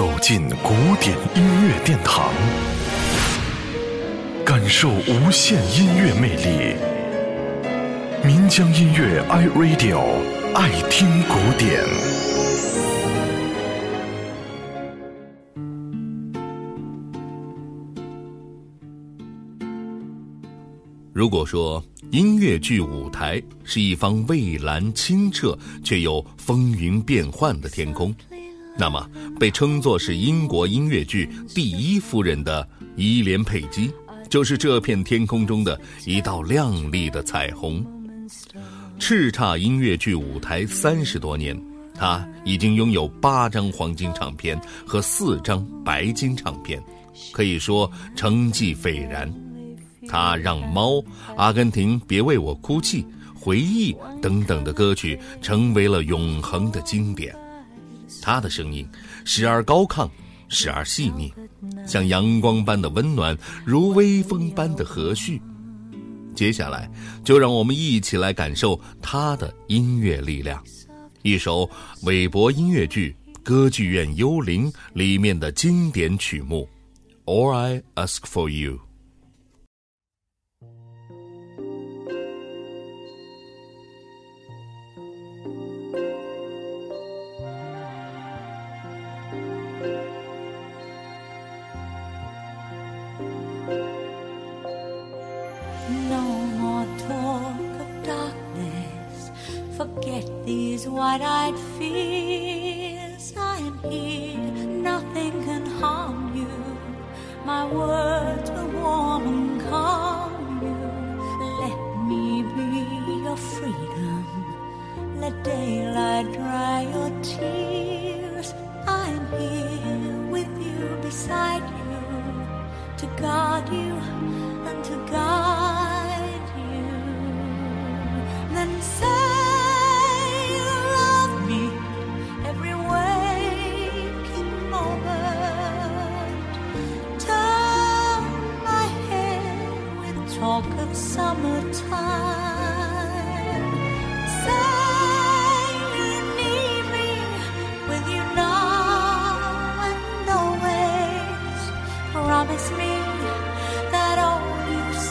走进古典音乐殿堂，感受无限音乐魅力。民江音乐 iRadio 爱听古典。如果说音乐剧舞台是一方蔚蓝清澈却又风云变幻的天空，那么被称作是英国音乐剧第一夫人的伊莲佩姬，就是这片天空中的一道亮丽的彩虹。叱咤音乐剧舞台三十多年，她已经拥有八张黄金唱片和四张白金唱片，可以说成绩斐然。他让《猫》《阿根廷别为我哭泣》《回忆》等等的歌曲成为了永恒的经典。他的声音时而高亢，时而细腻，像阳光般的温暖，如微风般的和煦。接下来，就让我们一起来感受他的音乐力量。一首韦伯音乐剧《歌剧院幽灵》里面的经典曲目《All I Ask for You》。These wide eyed fears. I am here, nothing can harm you. My words will warm and calm you. Let me be your freedom. Let daylight dry your tears. I am here with you, beside you, to guard you and to guide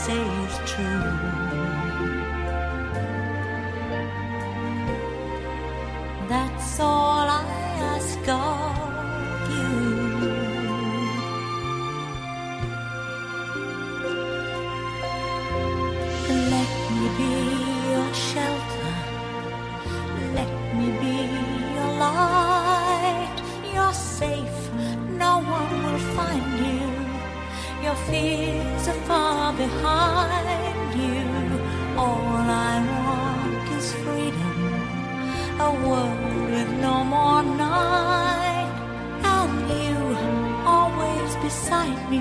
say is true.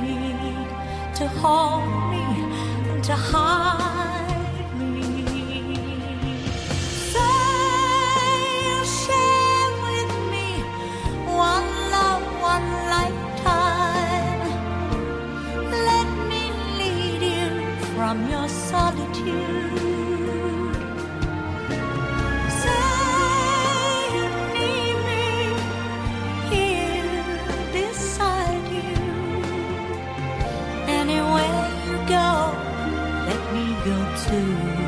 Me to hold me and to hide you'll.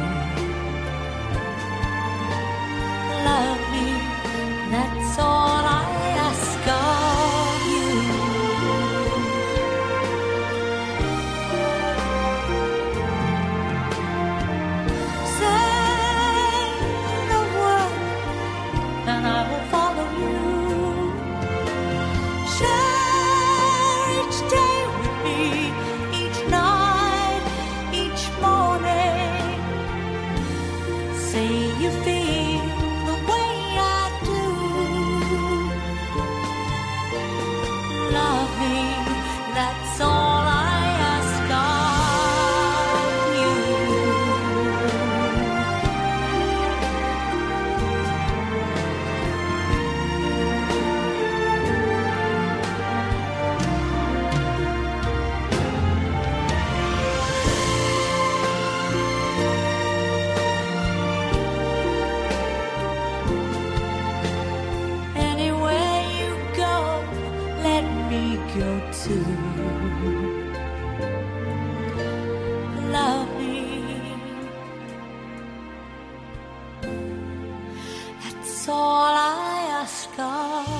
you feel. go to. Love me That's all I ask of